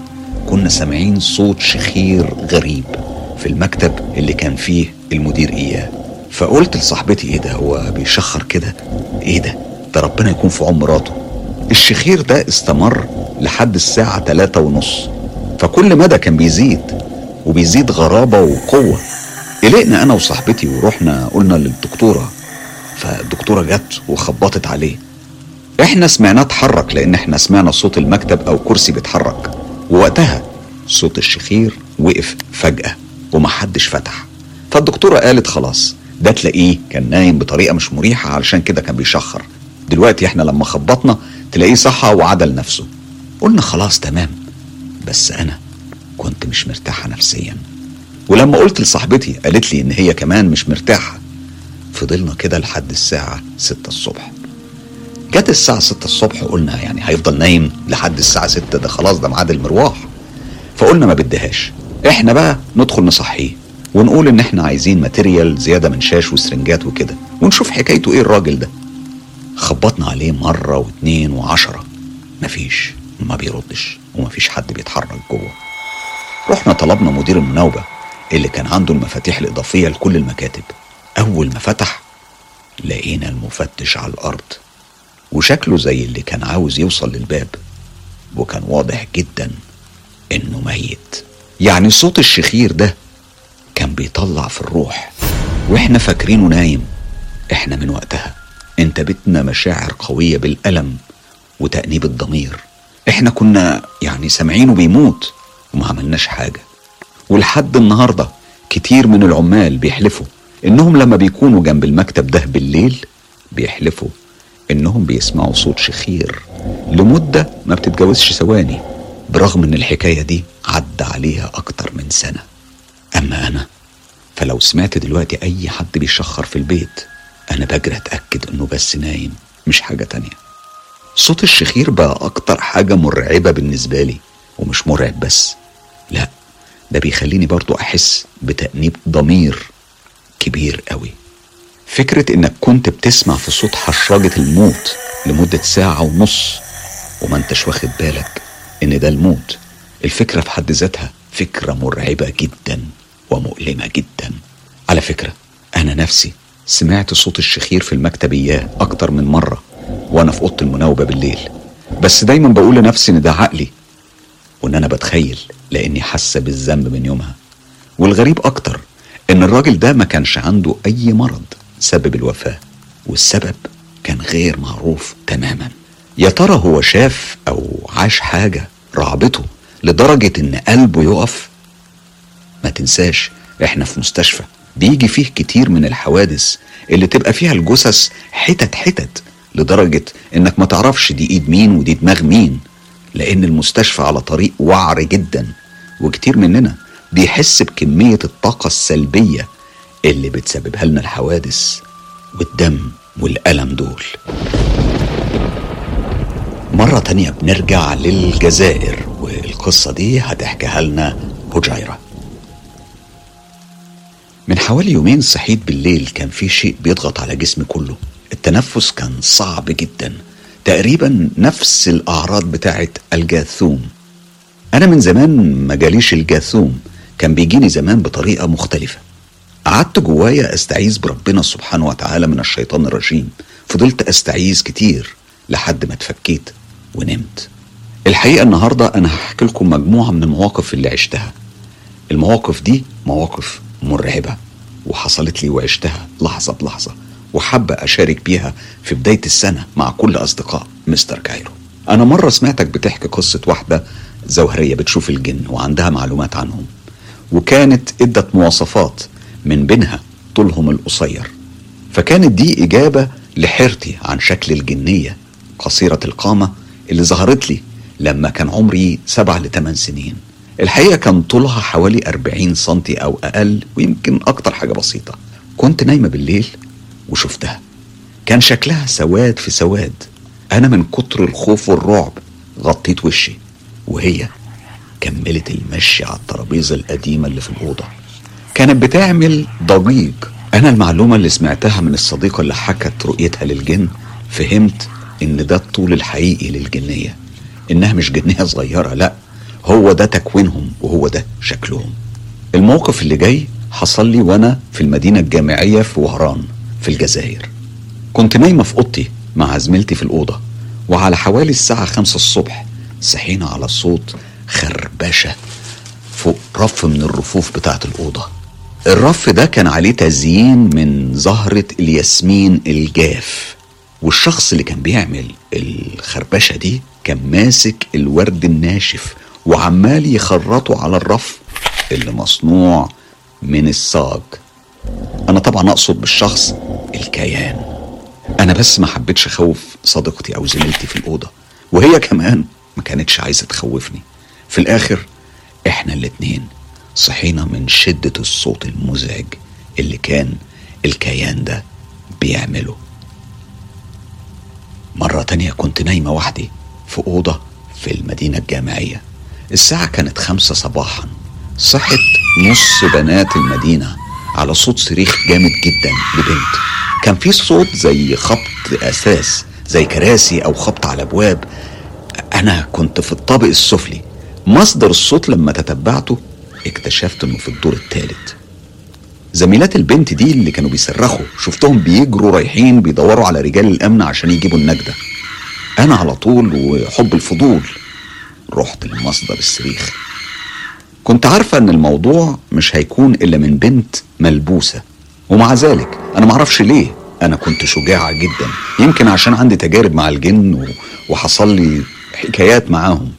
كنا سامعين صوت شخير غريب في المكتب اللي كان فيه المدير إياه. فقلت لصاحبتي إيه ده؟ هو بيشخر كده؟ إيه ده؟ ده ربنا يكون في عمر مراته. الشخير ده استمر لحد الساعة تلاتة ونص. فكل مدى كان بيزيد وبيزيد غرابة وقوة. قلقنا أنا وصاحبتي ورحنا قلنا للدكتورة فالدكتورة جت وخبطت عليه. إحنا سمعناه اتحرك لأن إحنا سمعنا صوت المكتب أو كرسي بيتحرك. ووقتها صوت الشخير وقف فجأة ومحدش فتح. فالدكتورة قالت خلاص ده تلاقيه كان نايم بطريقة مش مريحة علشان كده كان بيشخر. دلوقتي إحنا لما خبطنا تلاقيه صحى وعدل نفسه. قلنا خلاص تمام. بس أنا كنت مش مرتاحة نفسيا. ولما قلت لصاحبتي قالت لي إن هي كمان مش مرتاحة. فضلنا كده لحد الساعة ستة الصبح. جت الساعة ستة الصبح قلنا يعني هيفضل نايم لحد الساعة ستة ده خلاص ده ميعاد المروح فقلنا ما بدهاش. إحنا بقى ندخل نصحيه. ونقول إن إحنا عايزين ماتيريال زيادة من شاش وسرنجات وكده. ونشوف حكايته إيه الراجل ده. خبطنا عليه مرة واتنين وعشرة. مفيش ما بيردش ومفيش حد بيتحرك جوه. رحنا طلبنا مدير المناوبة اللي كان عنده المفاتيح الإضافية لكل المكاتب. أول ما فتح لقينا المفتش على الأرض. وشكله زي اللي كان عاوز يوصل للباب. وكان واضح جدا إنه ميت. يعني صوت الشخير ده كان بيطلع في الروح. وإحنا فاكرينه نايم. إحنا من وقتها انتابتنا مشاعر قوية بالألم وتأنيب الضمير. إحنا كنا يعني سامعينه بيموت وما عملناش حاجة. ولحد النهاردة كتير من العمال بيحلفوا إنهم لما بيكونوا جنب المكتب ده بالليل بيحلفوا إنهم بيسمعوا صوت شخير لمدة ما بتتجاوزش ثواني برغم إن الحكاية دي عدى عليها أكتر من سنة. أما أنا فلو سمعت دلوقتي أي حد بيشخر في البيت أنا بجري أتأكد إنه بس نايم مش حاجة تانية. صوت الشخير بقى أكتر حاجة مرعبة بالنسبة لي ومش مرعب بس. لا ده بيخليني برضو أحس بتأنيب ضمير كبير قوي. فكرة إنك كنت بتسمع في صوت حشرجة الموت لمدة ساعة ونص وما أنتش واخد بالك إن ده الموت. الفكرة في حد ذاتها فكرة مرعبة جدا. ومؤلمة جدا. على فكرة أنا نفسي سمعت صوت الشخير في المكتب إياه أكتر من مرة وأنا في أوضة المناوبة بالليل. بس دايما بقول لنفسي إن ده عقلي وإن أنا بتخيل لأني حاسة بالذنب من يومها. والغريب أكتر إن الراجل ده ما كانش عنده أي مرض سبب الوفاة والسبب كان غير معروف تماما. يا ترى هو شاف أو عاش حاجة رعبته لدرجة إن قلبه يقف ما تنساش إحنا في مستشفى. بيجي فيه كتير من الحوادث اللي تبقى فيها الجثث حتت حتت لدرجة إنك ما تعرفش دي إيد مين ودي دماغ مين. لأن المستشفى على طريق وعر جدا وكتير مننا بيحس بكمية الطاقة السلبية اللي بتسببها لنا الحوادث والدم والألم دول. مرة تانية بنرجع للجزائر والقصة دي هتحكيها لنا هجيرة من حوالي يومين صحيت بالليل كان في شيء بيضغط على جسمي كله. التنفس كان صعب جدا. تقريبا نفس الأعراض بتاعت الجاثوم. أنا من زمان ما جاليش الجاثوم. كان بيجيني زمان بطريقة مختلفة. قعدت جوايا أستعيذ بربنا سبحانه وتعالى من الشيطان الرجيم. فضلت أستعيذ كتير لحد ما اتفكيت ونمت. الحقيقة النهاردة أنا هحكي لكم مجموعة من المواقف اللي عشتها. المواقف دي مواقف مرعبة وحصلت لي وعشتها. لحظة بلحظة. وحابة أشارك بيها في بداية السنة مع كل أصدقاء مستر كايرو. أنا مرة سمعتك بتحكي قصة واحدة زوهرية بتشوف الجن وعندها معلومات عنهم. وكانت إدت مواصفات من بينها طولهم القصير. فكانت دي إجابة لحيرتي عن شكل الجنية قصيرة القامة اللي ظهرت لي لما كان عمري سبع لثمان سنين. الحقيقة كان طولها حوالي أربعين سنتي أو أقل ويمكن أكتر حاجة بسيطة. كنت نايمة بالليل وشفتها. كان شكلها سواد في سواد. أنا من كتر الخوف والرعب غطيت وشي وهي كملت المشي على الترابيزة القديمة اللي في الأوضة. كانت بتعمل ضجيج. أنا المعلومة اللي سمعتها من الصديقة اللي حكت رؤيتها للجن فهمت إن ده الطول الحقيقي للجنية. إنها مش جنية صغيرة لأ هو ده تكوينهم وهو ده شكلهم. الموقف اللي جاي حصل لي وأنا في المدينة الجامعية في وهران في الجزائر. كنت نايمة في أوضتي مع زميلتي في الأوضة وعلى حوالي الساعة خمسة الصبح صحينا على صوت خربشة فوق رف من الرفوف بتاعة الأوضة. الرف ده كان عليه تزيين من زهرة الياسمين الجاف والشخص اللي كان بيعمل الخربشة دي كان ماسك الورد الناشف وعمال يخرطه على الرف اللي مصنوع من الصاج. أنا طبعا أقصد بالشخص الكيان. أنا بس ما حبيتش أخوف صديقتي أو زميلتي في الأوضة. وهي كمان ما كانتش عايزة تخوفني. في الآخر إحنا الاتنين صحينا من شدة الصوت المزعج اللي كان الكيان ده بيعمله. مرة تانية كنت نايمة وحدي في أوضة في المدينة الجامعية. الساعة كانت خمسة صباحا. صحت نص بنات المدينة على صوت صريخ جامد جدا لبنت. كان في صوت زي خبط أساس زي كراسي أو خبط على أبواب. أنا كنت في الطابق السفلي. مصدر الصوت لما تتبعته اكتشفت إنه في الدور الثالث زميلات البنت دي اللي كانوا بيصرخوا شفتهم بيجروا رايحين بيدوروا على رجال الأمن عشان يجيبوا النجدة. أنا على طول وحب الفضول. رحت لمصدر الصريخ كنت عارفة إن الموضوع مش هيكون إلا من بنت ملبوسة. ومع ذلك أنا معرفش ليه أنا كنت شجاعة جدا. يمكن عشان عندي تجارب مع الجن وحصل لي حكايات معاهم.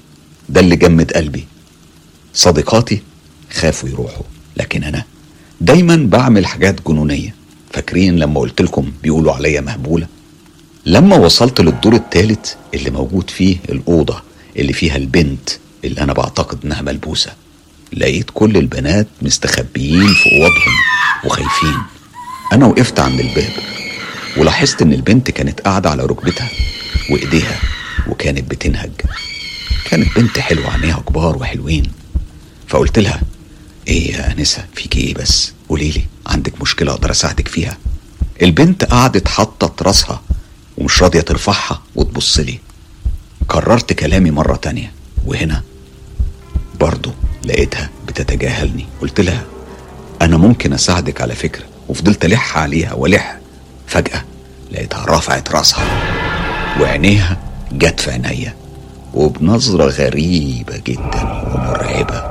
ده اللي جمد قلبي. صديقاتي خافوا يروحوا لكن أنا دايما بعمل حاجات جنونية. فاكرين لما قلت لكم بيقولوا عليا مهبولة؟ لما وصلت للدور الثالث اللي موجود فيه الأوضة اللي فيها البنت اللي أنا بعتقد إنها ملبوسة. لقيت كل البنات مستخبيين في أوضهم وخايفين. أنا وقفت عند الباب ولاحظت إن البنت كانت قاعدة على ركبتها وإيديها وكانت بتنهج. كانت بنت حلوة عينيها كبار وحلوين. فقلت لها إيه يا أنسة فيكي إيه بس؟ قولي لي عندك مشكلة أقدر أساعدك فيها. البنت قعدت حطت راسها ومش راضية ترفعها وتبص لي. كررت كلامي مرة تانية وهنا برضه لقيتها بتتجاهلني. قلت لها أنا ممكن أساعدك على فكرة. وفضلت ألح عليها وألح. فجأة لقيتها رفعت راسها وعينيها جت في عينيا وبنظرة غريبة جدا ومرعبة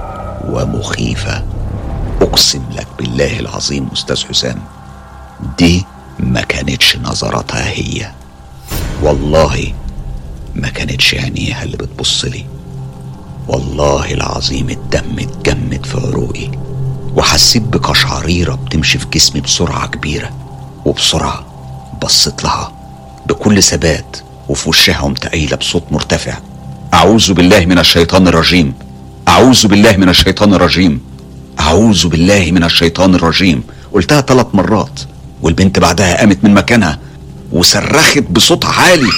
ومخيفة. أقسم لك بالله العظيم أستاذ حسام دي ما كانتش نظرتها هي. والله ما كانتش عينيها اللي بتبص لي. والله العظيم الدم اتجمد في عروقي وحسيت بقشعريرة بتمشي في جسمي بسرعة كبيرة وبسرعة بصيت لها بكل ثبات وفي وشها قمت قايلة بصوت مرتفع أعوذ بالله من الشيطان الرجيم أعوذ بالله من الشيطان الرجيم أعوذ بالله من الشيطان الرجيم. قلتها ثلاث مرات والبنت بعدها قامت من مكانها وصرخت بصوت عالي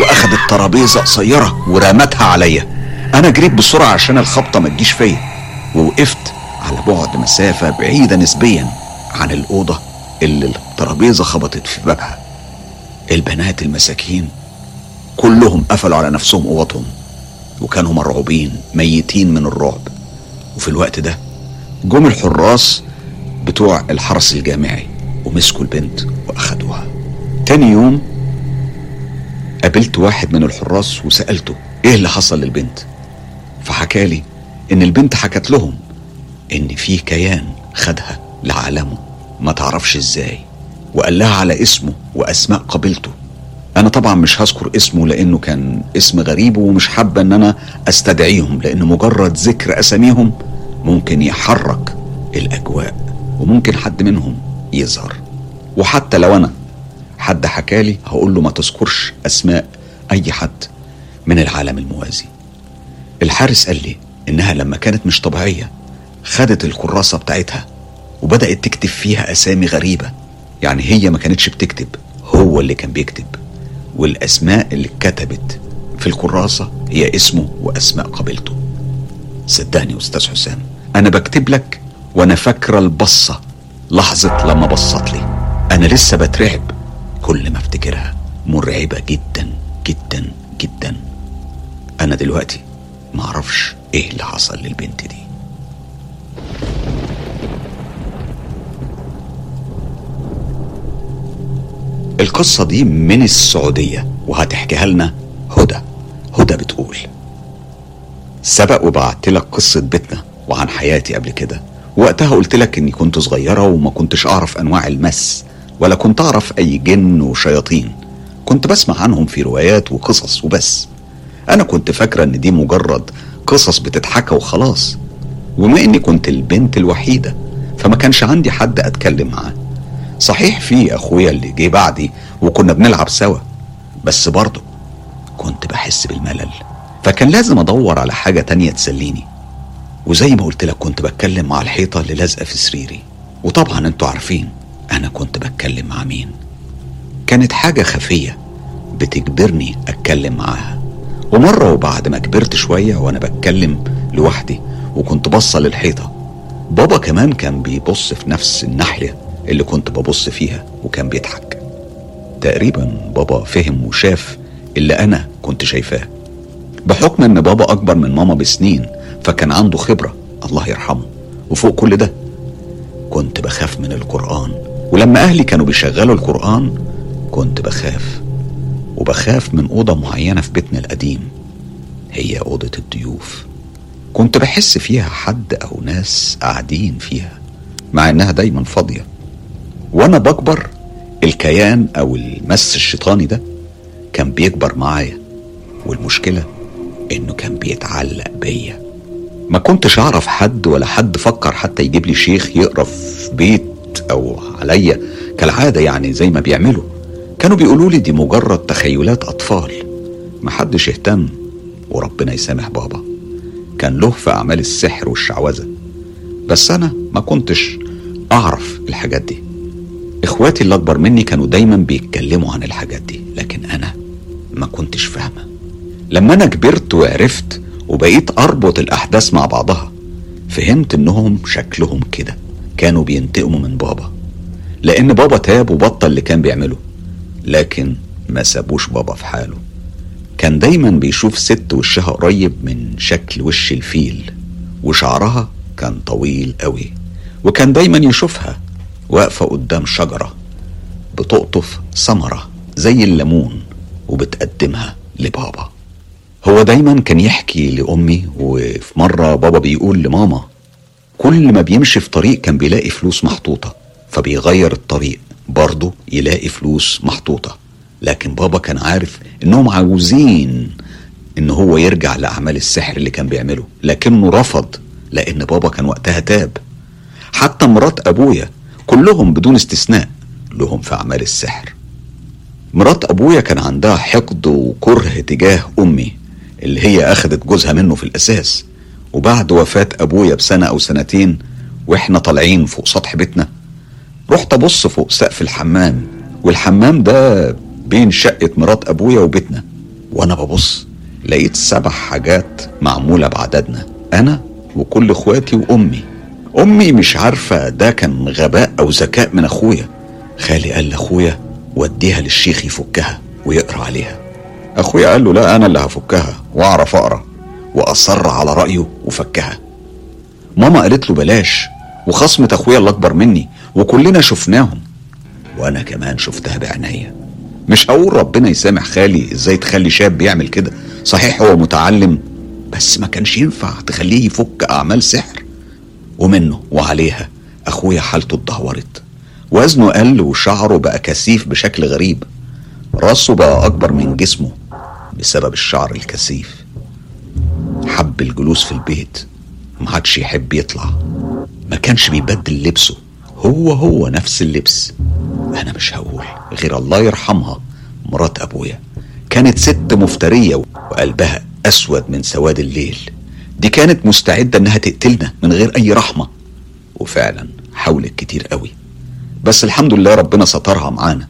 واخدت ترابيزه قصيرة ورمتها عليا. أنا جريت بسرعة عشان الخبطة ما تجيش فيا. ووقفت على بعد مسافة بعيدة نسبيا عن الأوضة اللي الترابيزة خبطت في بابها. البنات المساكين كلهم قفلوا على نفسهم اوضهم وكانوا مرعوبين ميتين من الرعب. وفي الوقت ده جم الحراس بتوع الحرس الجامعي ومسكوا البنت وأخدوها. تاني يوم قابلت واحد من الحراس وسألته إيه اللي حصل للبنت؟ فحكالي إن البنت حكت لهم إن في كيان خدها لعالمه ما تعرفش إزاي وقال لها على اسمه وأسماء قبيلته أنا طبعا مش هذكر اسمه لأنه كان اسم غريب ومش حابة إن أنا أستدعيهم لأن مجرد ذكر أساميهم ممكن يحرك الأجواء وممكن حد منهم يظهر. وحتى لو أنا حد حكالي هقول له ما تذكرش أسماء أي حد من العالم الموازي. الحارس قال لي إنها لما كانت مش طبيعية خدت الكراسة بتاعتها وبدأت تكتب فيها أسامي غريبة. يعني هي ما كانتش بتكتب هو اللي كان بيكتب. والأسماء اللي اتكتبت في الكراسة هي اسمه وأسماء قبيلته صدقني يا أستاذ حسام أنا بكتب لك وأنا فاكرة البصة لحظة لما بصت لي. أنا لسه بترعب. كل ما افتكرها مرعبة جدا جدا جدا. أنا دلوقتي معرفش إيه اللي حصل للبنت دي. القصة دي من السعودية وهتحكيها لنا هدى. هدى بتقول سبق وبعت لك قصة بيتنا وعن حياتي قبل كده. وقتها قلت لك إني كنت صغيرة وما كنتش أعرف أنواع المس. ولا كنت أعرف أي جن وشياطين. كنت بسمع عنهم في روايات وقصص وبس. أنا كنت فاكرة إن دي مجرد قصص بتتحكى وخلاص. وما إني كنت البنت الوحيدة فما كانش عندي حد أتكلم معاه. صحيح في أخويا اللي جه بعدي وكنا بنلعب سوا بس برضه كنت بحس بالملل. فكان لازم أدور على حاجة تانية تسليني. وزي ما قلت لك كنت بتكلم مع الحيطة اللي لازقة في سريري. وطبعا أنتوا عارفين. أنا كنت بتكلم مع مين؟ كانت حاجة خفية بتجبرني أتكلم معاها. ومرة وبعد ما كبرت شوية وأنا بتكلم لوحدي وكنت بصة للحيطة بابا كمان كان بيبص في نفس الناحية اللي كنت ببص فيها وكان بيضحك. تقريبا بابا فهم وشاف اللي أنا كنت شايفاه. بحكم إن بابا أكبر من ماما بسنين فكان عنده خبرة الله يرحمه وفوق كل ده. كنت بخاف من القرآن ولما أهلي كانوا بيشغلوا القرآن كنت بخاف. وبخاف من أوضة معينة في بيتنا القديم هي أوضة الضيوف. كنت بحس فيها حد أو ناس قاعدين فيها مع إنها دايما فاضية. وأنا بكبر الكيان أو المس الشيطاني ده كان بيكبر معايا. والمشكلة إنه كان بيتعلق بيا. ما كنتش أعرف حد ولا حد فكر حتى يجيب لي شيخ يقرا في بيت أو عليا كالعادة يعني زي ما بيعملوا. كانوا بيقولوا لي دي مجرد تخيلات أطفال. محدش اهتم وربنا يسامح بابا. كان له في أعمال السحر والشعوذة. بس أنا ما كنتش أعرف الحاجات دي. إخواتي اللي أكبر مني كانوا دايما بيتكلموا عن الحاجات دي. لكن أنا ما كنتش فاهمة. لما أنا كبرت وعرفت وبقيت أربط الأحداث مع بعضها فهمت إنهم شكلهم كده. كانوا بينتقموا من بابا. لأن بابا تاب وبطل اللي كان بيعمله. لكن ما سابوش بابا في حاله. كان دايما بيشوف ست وشها قريب من شكل وش الفيل. وشعرها كان طويل قوي. وكان دايما يشوفها واقفة قدام شجرة بتقطف ثمرة زي الليمون وبتقدمها لبابا. هو دايما كان يحكي لأمي وفي مرة بابا بيقول لماما كل ما بيمشي في طريق كان بيلاقي فلوس محطوطة فبيغير الطريق برضه يلاقي فلوس محطوطة. لكن بابا كان عارف إنهم عاوزين إن هو يرجع لأعمال السحر اللي كان بيعمله لكنه رفض لأن بابا كان وقتها تاب. حتى مرات أبويا كلهم بدون استثناء لهم في أعمال السحر. مرات أبويا كان عندها حقد وكره تجاه أمي اللي هي أخدت جوزها منه في الأساس. وبعد وفاة أبويا بسنة أو سنتين وإحنا طالعين فوق سطح بيتنا رحت أبص فوق سقف الحمام والحمام ده بين شقة مرات أبويا وبيتنا. وأنا ببص لقيت سبع حاجات معمولة بعددنا أنا وكل إخواتي وأمي. أمي مش عارفة ده كان غباء أو ذكاء من أخويا. خالي قال لأخويا وديها للشيخ يفكها ويقرأ عليها. أخويا قال له لا أنا اللي هفكها وأعرف أقرأ. وأصر على رأيه وفكها. ماما قالت له بلاش وخصمة أخويا اللي أكبر مني وكلنا شفناهم. وأنا كمان شفتها بعينيا. مش هقول ربنا يسامح خالي إزاي تخلي شاب يعمل كده. صحيح هو متعلم بس ما كانش ينفع تخليه يفك أعمال سحر. ومنه وعليها أخويا حالته اتدهورت. وزنه قل وشعره بقى كثيف بشكل غريب. راسه بقى أكبر من جسمه بسبب الشعر الكثيف. حب الجلوس في البيت ما عادش يحب يطلع ما كانش بيبدل لبسه هو هو نفس اللبس. أنا مش هقول غير الله يرحمها مرات أبويا. كانت ست مفترية وقلبها أسود من سواد الليل. دي كانت مستعدة إنها تقتلنا من غير أي رحمة. وفعلا حاولت كتير قوي. بس الحمد لله ربنا سترها معانا.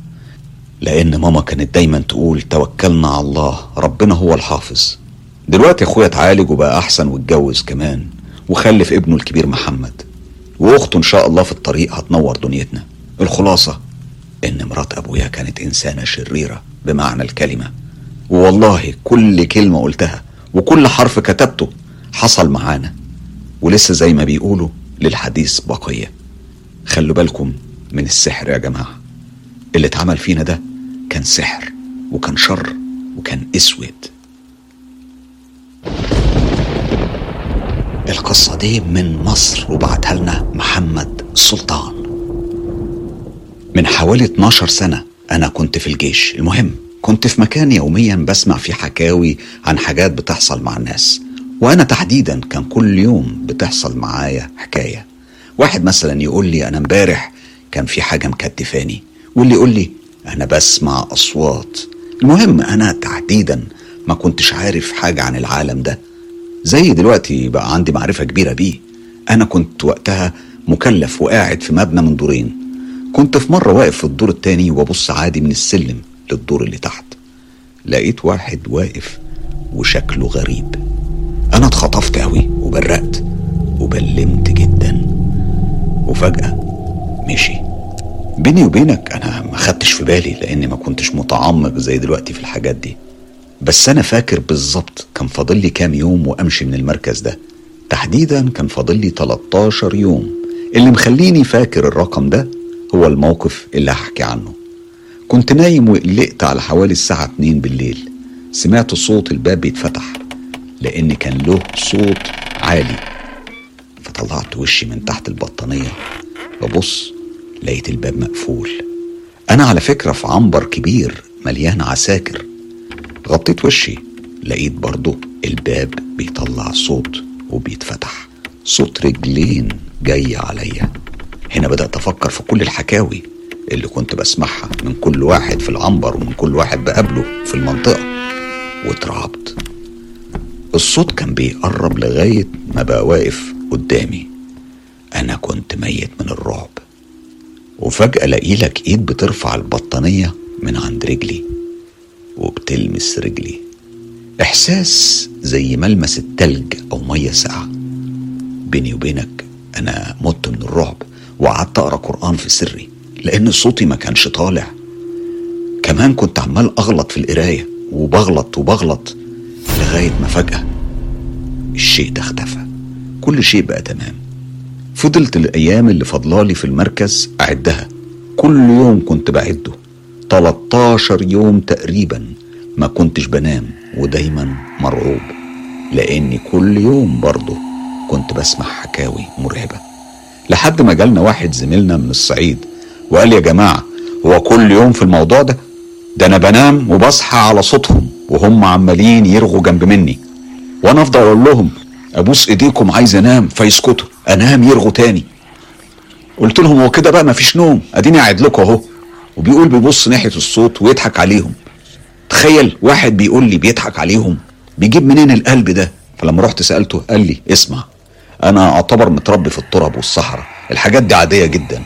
لأن ماما كانت دايما تقول توكلنا على الله ربنا هو الحافظ. دلوقتي اخويا اتعالج وبقى احسن واتجوز كمان وخلف ابنه الكبير محمد واخته ان شاء الله في الطريق هتنور دنيتنا. الخلاصة ان مرات ابويا كانت انسانة شريرة بمعنى الكلمة. والله كل كلمة قلتها وكل حرف كتبته حصل معانا. ولسه زي ما بيقولوا للحديث بقية. خلوا بالكم من السحر يا جماعة. اللي اتعمل فينا ده كان سحر وكان شر وكان اسود. القصة دي من مصر وبعتها لنا محمد سلطان. من حوالي 12 سنة أنا كنت في الجيش. المهم كنت في مكان يوميا بسمع فيه حكاوي عن حاجات بتحصل مع الناس. وأنا تحديدا كان كل يوم بتحصل معايا حكاية. واحد مثلا يقول لي أنا امبارح كان في حاجة مكتفاني واللي يقول لي أنا بسمع أصوات. المهم أنا تحديدا ما كنتش عارف حاجة عن العالم ده. زي دلوقتي بقى عندي معرفة كبيرة بيه. أنا كنت وقتها مكلف وقاعد في مبنى من دورين. كنت في مرة واقف في الدور التاني وبص عادي من السلم للدور اللي تحت. لقيت واحد واقف وشكله غريب. أنا اتخطفت أوي وبرقت وبلمت جدا. وفجأة مشي. بيني وبينك أنا ما خدتش في بالي لأني ما كنتش متعمق زي دلوقتي في الحاجات دي. بس أنا فاكر بالظبط كان فاضل لي كام يوم وأمشي من المركز ده. تحديدا كان فاضل لي 13 يوم. اللي مخليني فاكر الرقم ده هو الموقف اللي هحكي عنه. كنت نايم وقلقت على حوالي الساعة 2 بالليل. سمعت صوت الباب بيتفتح لأن كان له صوت عالي. فطلعت وشي من تحت البطانية. ببص لقيت الباب مقفول. أنا على فكرة في عنبر كبير مليان عساكر. غطيت وشي. لقيت برضه الباب بيطلع صوت وبيتفتح. صوت رجلين جاية عليا. هنا بدأت أفكر في كل الحكاوي اللي كنت بسمعها من كل واحد في العنبر ومن كل واحد بقابله في المنطقة. واترعبت. الصوت كان بيقرب لغاية ما بقى واقف قدامي. أنا كنت ميت من الرعب. وفجأة ألاقي لك إيد بترفع البطانية من عند رجلي. وبتلمس رجلي. إحساس زي ملمس التلج أو مية ساقعة. بيني وبينك أنا مت من الرعب وقعدت أقرأ قرآن في سري لأن صوتي ما كانش طالع. كمان كنت عمال أغلط في القراية وبغلط وبغلط لغاية ما فجأة الشيء ده اختفى. كل شيء بقى تمام. فضلت الأيام اللي فضلالي في المركز أعدها. كل يوم كنت بعده. 13 يوم تقريبا ما كنتش بنام ودايما مرعوب لأني كل يوم برضه كنت بسمع حكاوي مرعبة. لحد ما جالنا واحد زميلنا من الصعيد وقال يا جماعة هو كل يوم في الموضوع ده؟ ده أنا بنام وبصحى على صوتهم وهم عمالين يرغوا جنب مني. وأنا أفضل أقول لهم أبوس إيديكم عايز أنام فيسكتوا أنام يرغوا تاني. قلت لهم هو كده بقى مفيش نوم؟ أديني قاعد لكم أهو. وبيقول بيبص ناحية الصوت ويضحك عليهم. تخيل واحد بيقول لي بيضحك عليهم بيجيب منين القلب ده؟ فلما رحت سألته قال لي اسمع أنا أعتبر متربي في التراب والصحراء الحاجات دي عادية جدا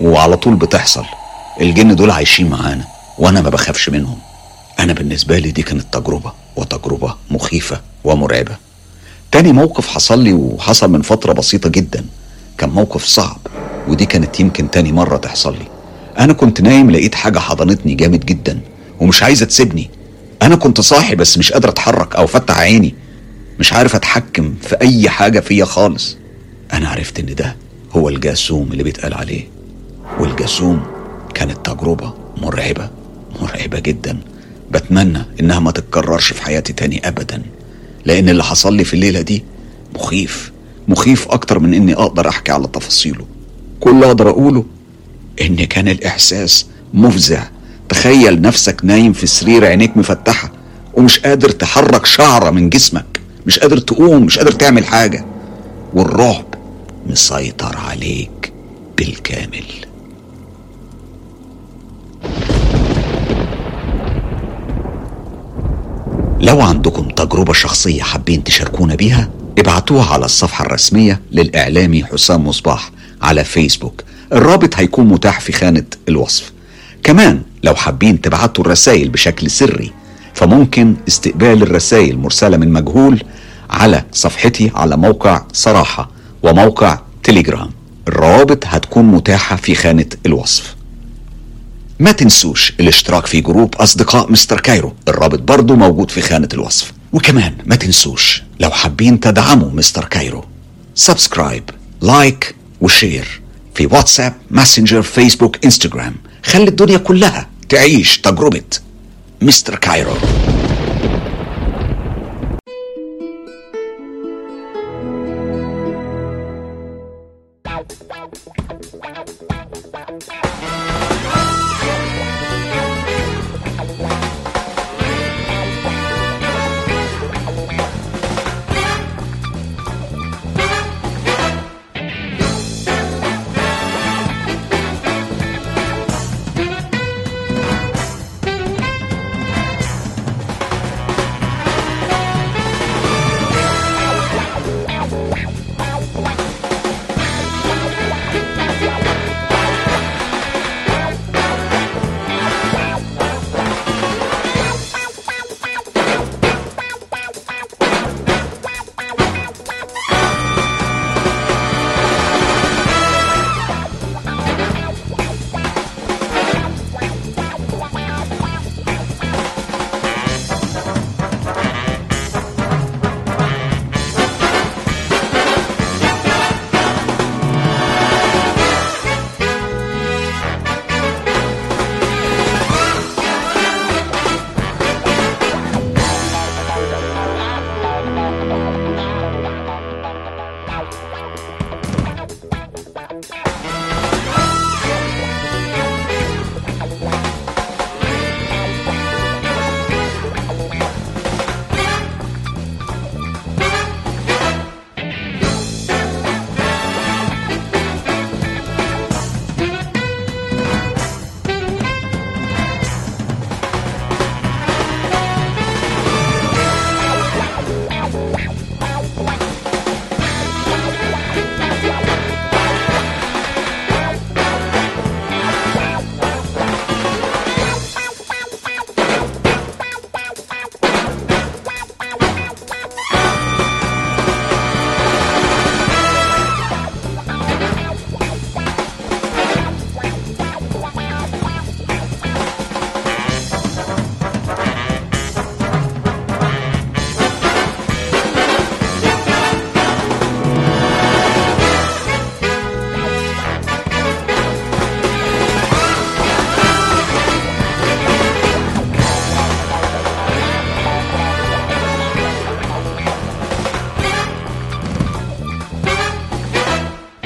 وعلى طول بتحصل. الجن دول عايشين معانا وأنا ما بخافش منهم. أنا بالنسبة لي دي كانت تجربة وتجربة مخيفة ومرعبة. تاني موقف حصل لي وحصل من فترة بسيطة جدا كان موقف صعب ودي كانت يمكن تاني مرة تحصل لي. أنا كنت نايم لقيت حاجة حضنتني جامد جدا ومش عايزة تسيبني. أنا كنت صاحي بس مش قادر أتحرك أو أفتح عيني. مش عارف أتحكم في أي حاجة فيا خالص. أنا عرفت إن ده هو الجاسوم اللي بيتقال عليه. والجاسوم كانت تجربة مرعبة مرعبة جدا. بتمنى إنها ما تتكررش في حياتي تاني أبدا. لأن اللي حصل لي في الليلة دي مخيف مخيف أكتر من إني أقدر أحكي على تفاصيله. كل اللي أقدر أقوله إن كان الإحساس مفزع. تخيل نفسك نايم في سرير عينيك مفتحة ومش قادر تحرك شعرة من جسمك. مش قادر تقوم مش قادر تعمل حاجة. والرعب مسيطر عليك بالكامل. لو عندكم تجربة شخصية حابين تشاركونا بيها ابعتوها على الصفحة الرسمية للإعلامي حسام مصباح على فيسبوك. الرابط هيكون متاح في خانة الوصف. كمان لو حابين تبعتوا الرسائل بشكل سري فممكن استقبال الرسائل مرسلة من مجهول على صفحتي على موقع صراحة وموقع تليجرام. الروابط هتكون متاحة في خانة الوصف. ما تنسوش الاشتراك في group أصدقاء مستر كايرو. الرابط برضو موجود في خانة الوصف. وكمان ما تنسوش لو حابين تدعموا مستر كايرو subscribe like و share. في واتساب ماسنجر فيسبوك انستغرام. خلي الدنيا كلها تعيش تجربة مستر كايرو.